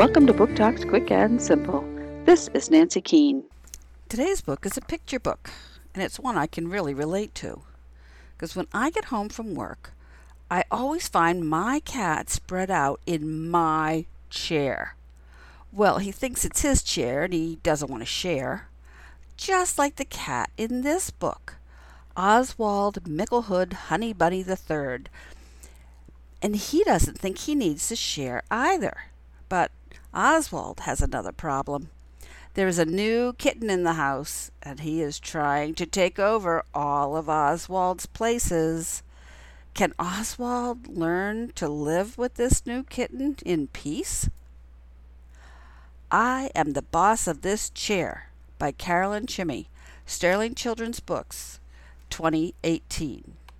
Welcome to Book Talks Quick and Simple. This is Nancy Keene. Today's book is a picture book, and it's one I can really relate to. Because when I get home from work, I always find my cat spread out in my chair. Well, he thinks it's his chair and he doesn't want to share. Just like the cat in this book, Oswald Micklehood Honey Bunny III. And he doesn't think he needs to share either. But Oswald has another problem. There is a new kitten in the house, and he is trying to take over all of Oswald's places. Can Oswald learn to live with this new kitten in peace? I Am the Boss of This Chair by Carolyn Chimmy, Sterling Children's Books, 2018.